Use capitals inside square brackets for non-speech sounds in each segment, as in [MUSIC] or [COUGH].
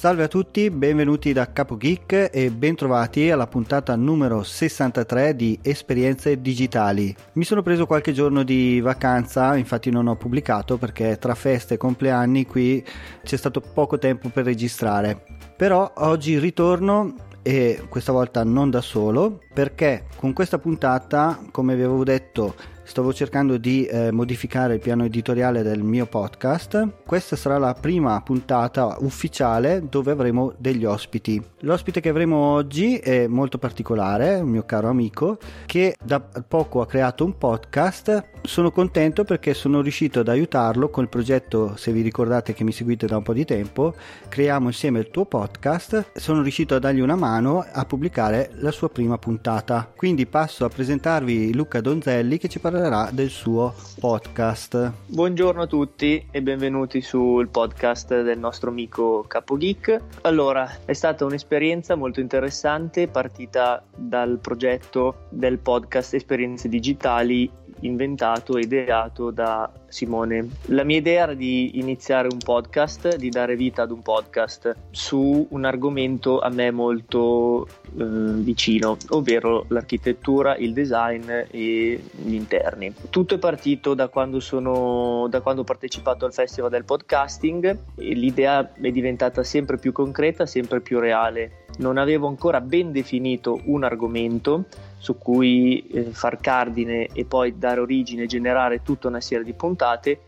Salve a tutti, benvenuti da Capo Geek e bentrovati alla puntata numero 63 di Esperienze Digitali. Mi sono preso qualche giorno di vacanza, infatti non ho pubblicato perché tra feste e compleanni qui c'è stato poco tempo per registrare. Però oggi ritorno e questa volta non da solo perché con questa puntata, come vi avevo detto, stavo cercando di eh, modificare il piano editoriale del mio podcast. Questa sarà la prima puntata ufficiale dove avremo degli ospiti. L'ospite che avremo oggi è molto particolare, un mio caro amico, che da poco ha creato un podcast. Sono contento perché sono riuscito ad aiutarlo con il progetto, se vi ricordate che mi seguite da un po' di tempo, creiamo insieme il tuo podcast. Sono riuscito a dargli una mano a pubblicare la sua prima puntata. Quindi passo a presentarvi Luca Donzelli che ci parlerà parlerà del suo podcast. Buongiorno a tutti e benvenuti sul podcast del nostro amico Capo Geek. Allora, è stata un'esperienza molto interessante partita dal progetto del podcast Esperienze Digitali inventato e ideato da Simone. La mia idea era di iniziare un podcast, di dare vita ad un podcast su un argomento a me molto eh, vicino, ovvero l'architettura, il design e gli interni. Tutto è partito da quando, sono, da quando ho partecipato al Festival del Podcasting e l'idea è diventata sempre più concreta, sempre più reale. Non avevo ancora ben definito un argomento, su cui eh, far cardine e poi dare origine, generare tutta una serie di puntate,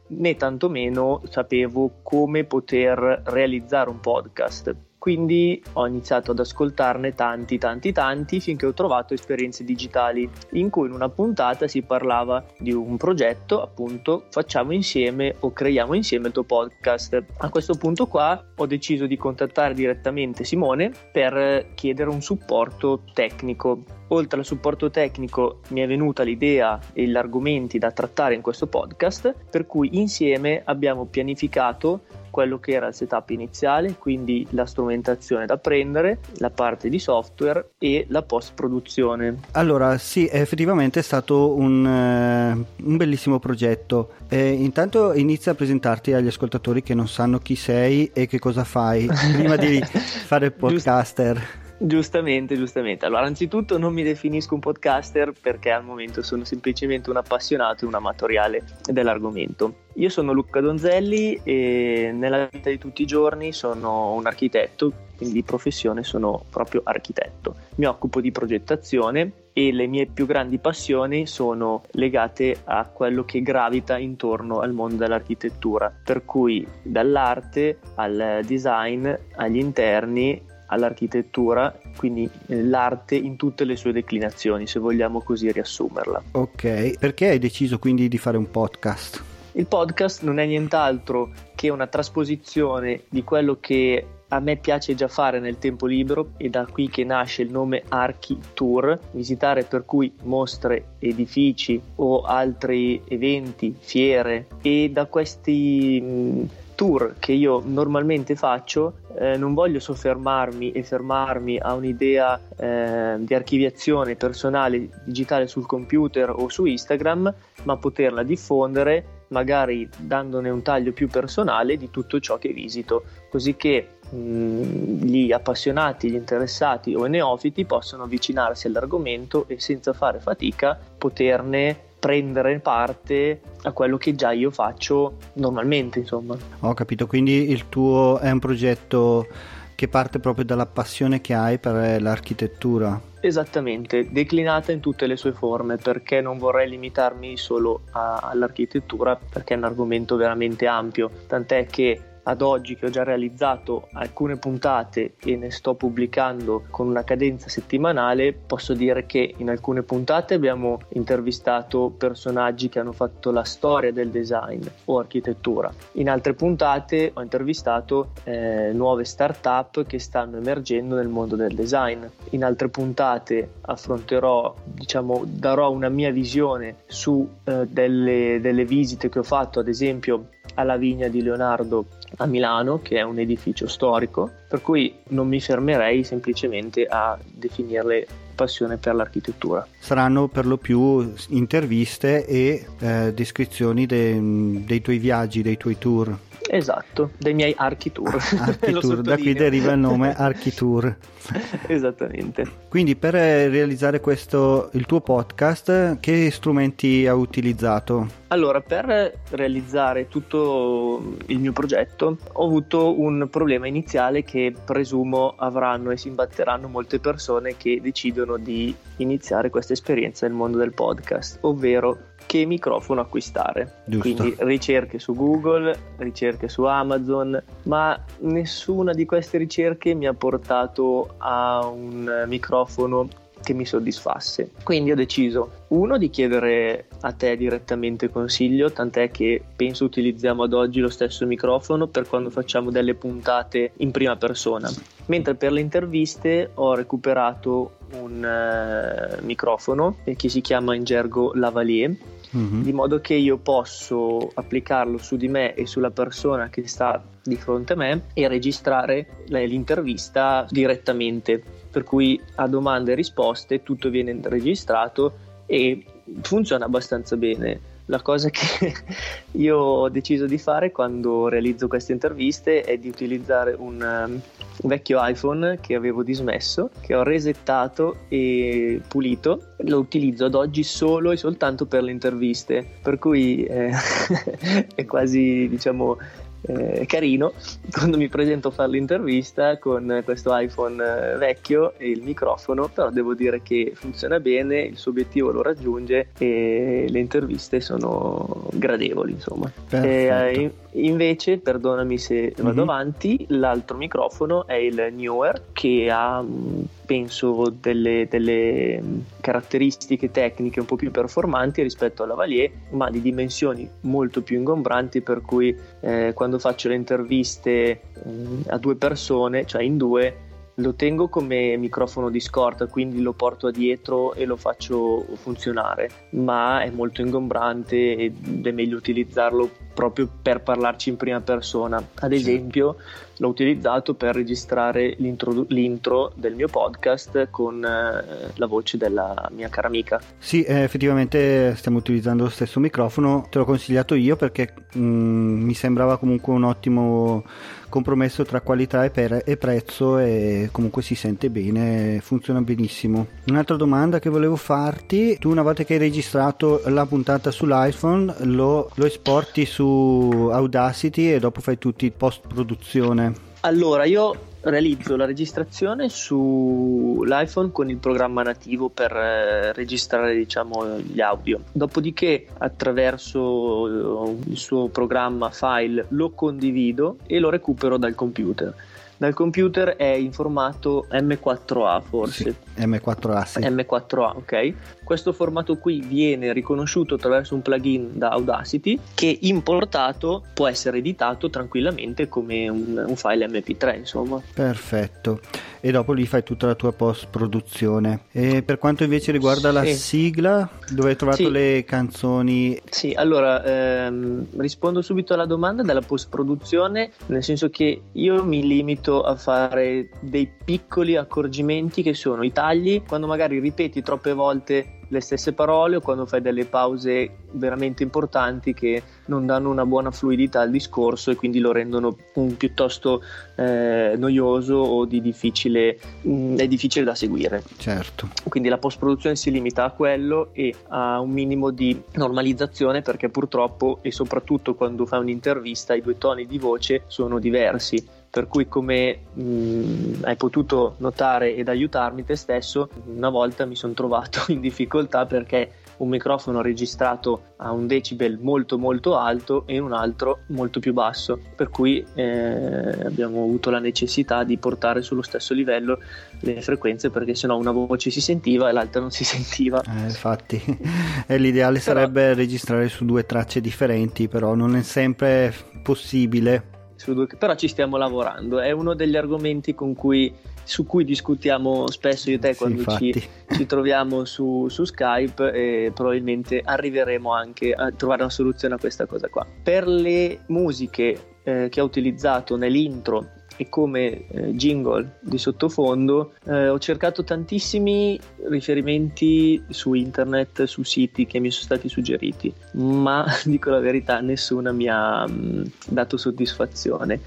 né tantomeno sapevo come poter realizzare un podcast. Quindi ho iniziato ad ascoltarne tanti, tanti, tanti finché ho trovato esperienze digitali in cui in una puntata si parlava di un progetto, appunto, facciamo insieme o creiamo insieme il tuo podcast. A questo punto qua ho deciso di contattare direttamente Simone per chiedere un supporto tecnico oltre al supporto tecnico mi è venuta l'idea e gli argomenti da trattare in questo podcast, per cui insieme abbiamo pianificato quello che era il setup iniziale, quindi la strumentazione da prendere, la parte di software e la post produzione. Allora sì, effettivamente è stato un, uh, un bellissimo progetto. Eh, intanto inizia a presentarti agli ascoltatori che non sanno chi sei e che cosa fai [LAUGHS] prima di fare il podcaster. Giustamente, giustamente. Allora, anzitutto non mi definisco un podcaster perché al momento sono semplicemente un appassionato e un amatoriale dell'argomento. Io sono Luca Donzelli e nella vita di tutti i giorni sono un architetto, quindi di professione sono proprio architetto. Mi occupo di progettazione e le mie più grandi passioni sono legate a quello che gravita intorno al mondo dell'architettura, per cui dall'arte al design, agli interni all'architettura, quindi eh, l'arte in tutte le sue declinazioni, se vogliamo così riassumerla. Ok, perché hai deciso quindi di fare un podcast? Il podcast non è nient'altro che una trasposizione di quello che a me piace già fare nel tempo libero e da qui che nasce il nome Archi Tour, visitare per cui mostre, edifici o altri eventi, fiere e da questi mh, tour che io normalmente faccio eh, non voglio soffermarmi e fermarmi a un'idea eh, di archiviazione personale digitale sul computer o su Instagram, ma poterla diffondere magari dandone un taglio più personale di tutto ciò che visito, così che mm, gli appassionati, gli interessati o i neofiti possono avvicinarsi all'argomento e senza fare fatica poterne prendere parte a quello che già io faccio normalmente, insomma. Ho capito, quindi il tuo è un progetto che parte proprio dalla passione che hai per l'architettura. Esattamente, declinata in tutte le sue forme, perché non vorrei limitarmi solo a, all'architettura, perché è un argomento veramente ampio, tant'è che ad oggi che ho già realizzato alcune puntate e ne sto pubblicando con una cadenza settimanale, posso dire che in alcune puntate abbiamo intervistato personaggi che hanno fatto la storia del design o architettura. In altre puntate ho intervistato eh, nuove start-up che stanno emergendo nel mondo del design. In altre puntate affronterò, diciamo, darò una mia visione su eh, delle, delle visite che ho fatto, ad esempio alla vigna di Leonardo a Milano, che è un edificio storico, per cui non mi fermerei semplicemente a definirle passione per l'architettura. Saranno per lo più interviste e eh, descrizioni de- dei tuoi viaggi, dei tuoi tour. Esatto, dei miei Architour. [LAUGHS] Architour, da qui deriva il nome [LAUGHS] Architour. Esattamente. Quindi per realizzare questo, il tuo podcast, che strumenti hai utilizzato? Allora, per realizzare tutto il mio progetto ho avuto un problema iniziale che presumo avranno e si imbatteranno molte persone che decidono di iniziare questa esperienza nel mondo del podcast, ovvero che microfono acquistare. Giusto. Quindi ricerche su Google, ricerche su Amazon, ma nessuna di queste ricerche mi ha portato a un microfono che mi soddisfasse. Quindi ho deciso, uno, di chiedere a te direttamente consiglio, tant'è che penso utilizziamo ad oggi lo stesso microfono per quando facciamo delle puntate in prima persona. Mentre per le interviste ho recuperato un uh, microfono che si chiama in gergo lavalier Mm-hmm. di modo che io posso applicarlo su di me e sulla persona che sta di fronte a me e registrare l'intervista direttamente. Per cui a domande e risposte tutto viene registrato e funziona abbastanza bene. La cosa che [LAUGHS] io ho deciso di fare quando realizzo queste interviste è di utilizzare un, um, vecchio iPhone che avevo dismesso, che ho resettato e pulito. Lo utilizzo ad oggi solo e soltanto per le interviste, per cui eh, [LAUGHS] è quasi diciamo eh, carino quando mi presento a fare l'intervista con questo iPhone eh, vecchio e il microfono, però devo dire che funziona bene, il suo obiettivo lo raggiunge e le interviste sono gradevoli, insomma. Eh, invece, perdonami se vado mm-hmm. avanti, l'altro microfono è il Newer che ha mm, penso delle, delle, mm, caratteristiche tecniche un po' più performanti rispetto alla Valier, ma di dimensioni molto più ingombranti, per cui eh, quando faccio le interviste eh, a due persone, cioè in due, lo tengo come microfono di scorta, quindi lo porto dietro e lo faccio funzionare, ma è molto ingombrante ed è meglio utilizzarlo proprio per parlarci in prima persona. Ad esempio, l'ho utilizzato per registrare l'intro, l'intro del mio podcast con eh, la voce della mia cara amica. Sì, eh, effettivamente stiamo utilizzando lo stesso microfono, te l'ho consigliato io perché mh, mm, mi sembrava comunque un ottimo compromesso tra qualità e, per- e, prezzo e comunque si sente bene, funziona benissimo. Un'altra domanda che volevo farti, tu una volta che hai registrato la puntata sull'iPhone lo, lo esporti su Audacity e dopo fai tutti post produzione? Allora, io realizzo la registrazione sull'iPhone con il programma nativo per eh, registrare diciamo gli audio dopodiché attraverso eh, il suo programma file lo condivido e lo recupero dal computer dal computer è in formato M4A forse. Sì, M4A, sì. M4A, ok. Questo formato qui viene riconosciuto attraverso un plugin da Audacity che importato può essere editato tranquillamente come un, un file MP3, insomma. Perfetto. E dopo lì fai tutta la tua post produzione. E per quanto invece riguarda sì. la sigla, dove hai trovato sì. le canzoni? Sì, allora ehm, rispondo subito alla domanda della post produzione, nel senso che io mi limito riuscito a fare dei piccoli accorgimenti che sono i tagli, quando magari ripeti troppe volte le stesse parole o quando fai delle pause veramente importanti che non danno una buona fluidità al discorso e quindi lo rendono un piuttosto eh, noioso o di difficile, mh, mm, è difficile da seguire. Certo. Quindi la post produzione si limita a quello e a un minimo di normalizzazione perché purtroppo e soprattutto quando fai un'intervista i due toni di voce sono diversi per cui come mh, mm, hai potuto notare ed aiutarmi te stesso, una volta mi sono trovato [LAUGHS] in difficoltà perché un microfono registrato a un decibel molto molto alto e un altro molto più basso, per cui eh, abbiamo avuto la necessità di portare sullo stesso livello le frequenze perché sennò una voce si sentiva e l'altra non si [LAUGHS] sentiva. Eh, infatti, [LAUGHS] l'ideale però, sarebbe registrare su due tracce differenti, però non è sempre possibile. Due, però ci stiamo lavorando, è uno degli argomenti cui, su cui discutiamo spesso io e te quando sì, ci, ci, troviamo su, su, Skype e probabilmente arriveremo anche a trovare una soluzione a questa cosa qua. Per le musiche eh, che ho utilizzato nell'intro e come eh, jingle di sottofondo eh, ho cercato tantissimi riferimenti su internet, su siti che mi sono stati suggeriti, ma [LAUGHS] dico la verità, nessuna mi ha mh, mm, dato soddisfazione.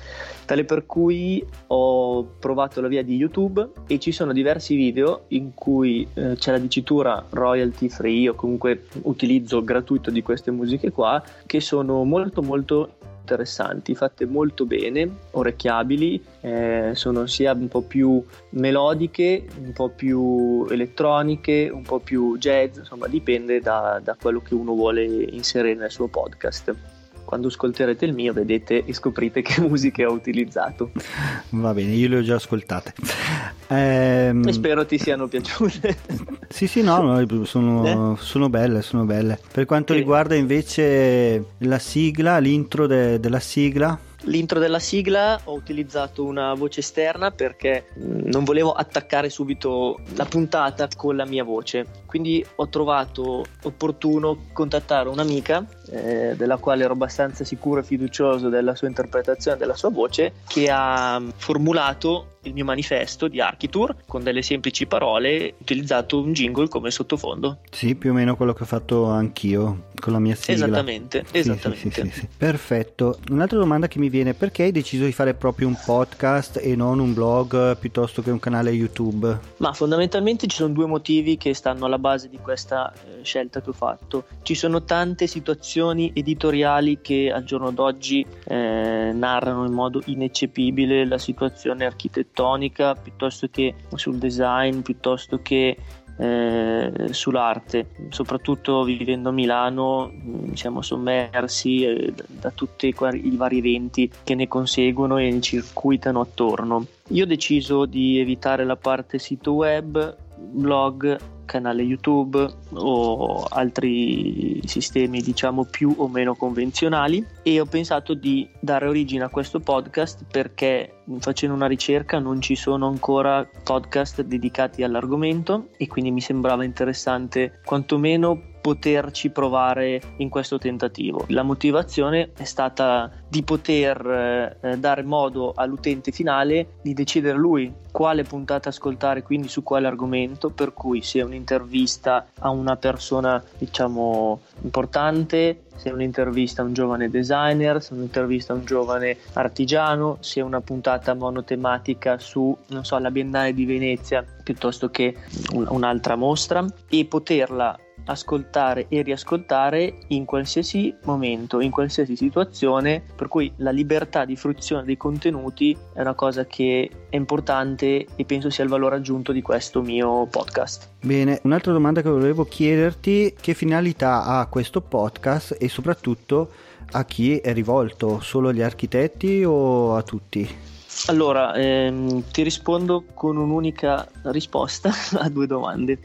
Tale per cui ho provato la via di YouTube e ci sono diversi video in cui eh, c'è la dicitura royalty free o comunque utilizzo gratuito di queste musiche qua che sono molto molto interessanti, fatte molto bene, orecchiabili, eh, sono sia un po' più melodiche, un po' più elettroniche, un po' più jazz, insomma dipende da, da quello che uno vuole inserire nel suo podcast quando ascolterete il mio vedete e scoprite che musiche ho utilizzato. Va bene, io le ho già ascoltate. Ehm... E spero ti siano piaciute. sì, sì, no, no sono, eh? sono, belle, sono belle. Per quanto sì. riguarda invece la sigla, l'intro de- della sigla, L'intro della sigla ho utilizzato una voce esterna perché mm, non volevo attaccare subito la puntata con la mia voce, quindi ho trovato opportuno contattare un'amica eh, della quale ero abbastanza sicuro e fiducioso della sua interpretazione della sua voce che ha formulato il mio manifesto di Architour con delle semplici parole, utilizzato un jingle come sottofondo. Sì, più o meno quello che ho fatto anch'io con la mia sigla. Esattamente, sì, esattamente. Sì, sì, Perfetto. Un'altra domanda che mi viene, perché hai deciso di fare proprio un podcast e non un blog piuttosto che un canale YouTube? Ma fondamentalmente ci sono due motivi che stanno alla base di questa eh, scelta che ho fatto. Ci sono tante situazioni editoriali che al giorno d'oggi eh, narrano in modo ineccepibile la situazione architettonica architettonica piuttosto che sul design, piuttosto che eh, sull'arte. Soprattutto vivendo a Milano mm, siamo sommersi eh, da tutti i vari eventi che ne conseguono e ne circuitano attorno. Io ho deciso di evitare la parte sito web, blog canale YouTube o altri sistemi diciamo più o meno convenzionali. E ho pensato di dare origine a questo podcast perché facendo una ricerca non ci sono ancora podcast dedicati all'argomento e quindi mi sembrava interessante quantomeno poterci provare in questo tentativo. La motivazione è stata di poter eh, dare modo all'utente finale di decidere lui quale puntata ascoltare, quindi su quale argomento, per cui se è un'intervista a una persona diciamo importante, se è un'intervista a un giovane designer, se è un'intervista a un giovane artigiano, se è una puntata monotematica su, non so, la Biennale di Venezia piuttosto che un'altra mostra e poterla ascoltare e riascoltare in qualsiasi momento, in qualsiasi situazione, per cui la libertà di fruizione dei contenuti è una cosa che è importante e penso sia il valore aggiunto di questo mio podcast. Bene, un'altra domanda che volevo chiederti, che finalità ha questo podcast e soprattutto a chi è rivolto, solo agli architetti o a tutti? Allora, ehm, ti rispondo con un'unica risposta [LAUGHS] a due domande.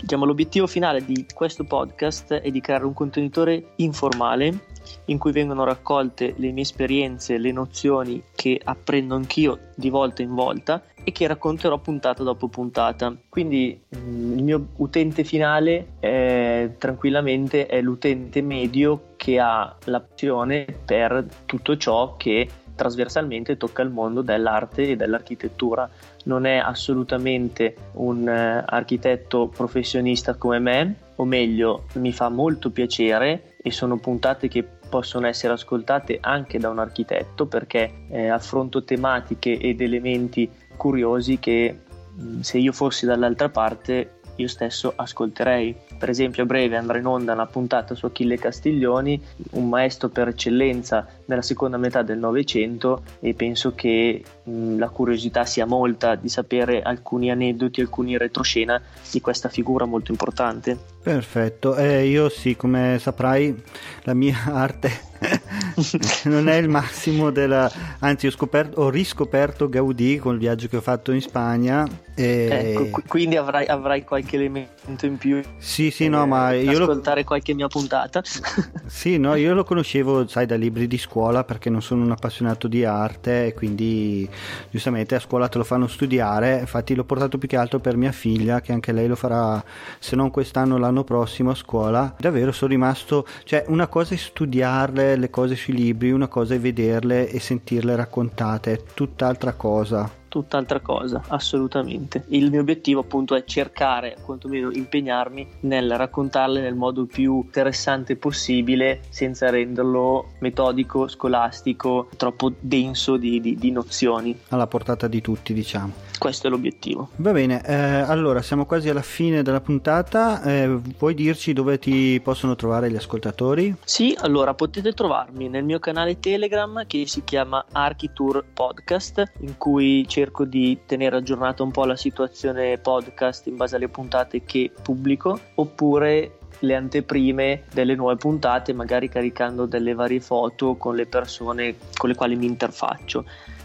Diciamo, l'obiettivo finale di questo podcast è di creare un contenitore informale in cui vengono raccolte le mie esperienze, le nozioni che apprendo anch'io di volta in volta e che racconterò puntata dopo puntata. Quindi mm, il mio utente finale è, tranquillamente è l'utente medio che ha l'opzione per tutto ciò che trasversalmente tocca il mondo dell'arte e dell'architettura. Non è assolutamente un uh, architetto professionista come me, o meglio, mi fa molto piacere e sono puntate che possono essere ascoltate anche da un architetto perché eh, affronto tematiche ed elementi curiosi che mm, se io fossi dall'altra parte io stesso ascolterei. Per esempio a breve andrà in onda una puntata su Achille Castiglioni, un maestro per eccellenza nella seconda metà del Novecento e penso che mh, la curiosità sia molta di sapere alcuni aneddoti, alcuni retroscena di questa figura molto importante. Perfetto, eh, io sì, come saprai, la mia [LAUGHS] arte [LAUGHS] non è il massimo della anzi ho, scoperto, ho riscoperto Gaudì con il viaggio che ho fatto in Spagna e... ecco, quindi avrai, avrai, qualche elemento in più sì sì no ma io ascoltare lo... qualche mia puntata. [LAUGHS] Sì no io lo conoscevo sai da libri di scuola perché non sono un appassionato di arte e quindi giustamente a scuola te lo fanno studiare. Infatti l'ho portato più che altro per mia figlia che anche lei lo farà se non quest'anno l'anno prossimo a scuola. Davvero sono rimasto cioè una cosa è studiarle le cose sui libri, una cosa è vederle e sentirle raccontate, è tutt'altra cosa tutt'altra cosa, assolutamente. Il mio obiettivo appunto è cercare, quantomeno impegnarmi nel raccontarle nel modo più interessante possibile senza renderlo metodico, scolastico, troppo denso di, di, di nozioni. Alla portata di tutti, diciamo. Questo è l'obiettivo. Va bene, eh, allora siamo quasi alla fine della puntata. Eh, vuoi dirci dove ti possono trovare gli ascoltatori? Sì, allora potete trovarmi nel mio canale Telegram che si chiama Architour Podcast, in cui cerco di tenere aggiornata un po' la situazione podcast in base alle puntate che pubblico, oppure le anteprime delle nuove puntate, magari caricando delle varie foto con le persone con le quali mi interfaccio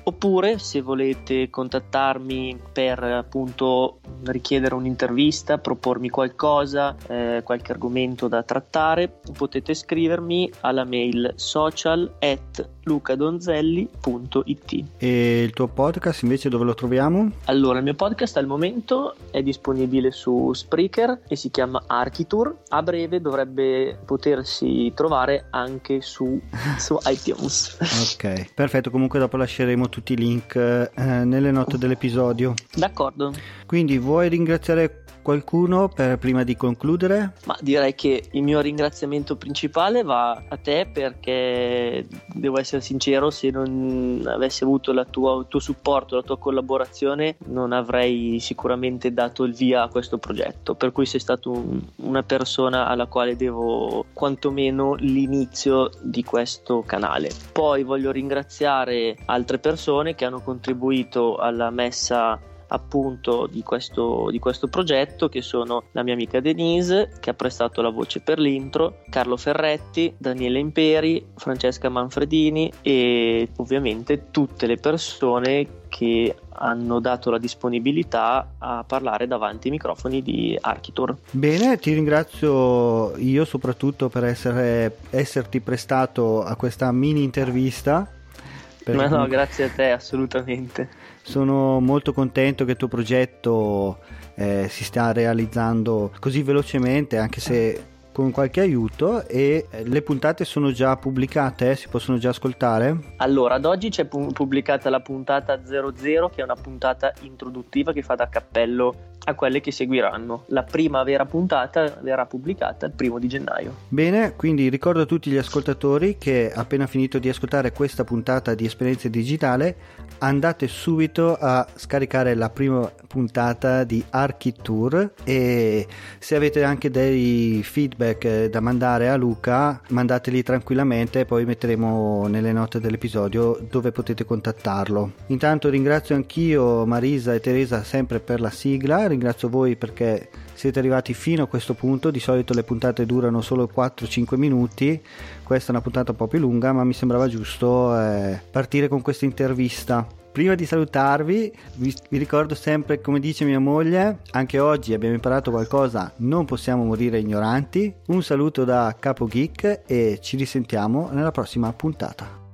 oppure se volete contattarmi per appunto richiedere un'intervista, propormi qualcosa, eh, qualche argomento da trattare, potete scrivermi alla mail social at lucadonzelli.it. E il tuo podcast invece dove lo troviamo? Allora, il mio podcast al momento è disponibile su Spreaker e si chiama Architour. A breve dovrebbe potersi trovare anche su, su [LAUGHS] iTunes. ok, perfetto. Comunque dopo lasceremo tutti i link eh, nelle note dell'episodio. D'accordo. Quindi vuoi ringraziare qualcuno per, prima di concludere? Ma direi che il mio ringraziamento principale va a te perché devo essere sincero, se non avessi avuto tua, il tuo supporto, la tua collaborazione, non avrei sicuramente dato il via a questo progetto. Per cui sei stato un, una persona alla quale devo quantomeno l'inizio di questo canale. Poi voglio ringraziare altre persone che hanno contribuito alla messa appunto di questo, di questo progetto che sono la mia amica Denise che ha prestato la voce per l'intro, Carlo Ferretti, Daniele Imperi, Francesca Manfredini e ovviamente tutte le persone che hanno dato la disponibilità a parlare davanti ai microfoni di Architour. Bene, ti ringrazio io soprattutto per essere, esserti prestato a questa mini intervista. Ma no, grazie a te, assolutamente. Sono molto contento che il tuo progetto eh, si stia realizzando così velocemente, anche se con qualche aiuto e eh, le puntate sono già pubblicate, si possono già ascoltare? Allora, ad oggi c'è pubblicata la puntata 00 che è una puntata introduttiva che fa da cappello a quelle che seguiranno. La prima vera puntata verrà pubblicata il primo di gennaio. Bene, quindi ricordo a tutti gli ascoltatori che appena finito di ascoltare questa puntata di Esperienza Digitale andate subito a scaricare la prima puntata di Architour e se avete anche dei feedback da mandare a Luca mandateli tranquillamente e poi metteremo nelle note dell'episodio dove potete contattarlo. Intanto ringrazio anch'io Marisa e Teresa sempre per la sigla ringrazio voi perché siete arrivati fino a questo punto. Di solito le puntate durano solo 4-5 minuti, questa è una puntata un po' più lunga, ma mi sembrava giusto eh, partire con questa intervista. Prima di salutarvi, vi, vi, ricordo sempre, come dice mia moglie, anche oggi abbiamo imparato qualcosa, non possiamo morire ignoranti. Un saluto da Capo Geek e ci risentiamo nella prossima puntata.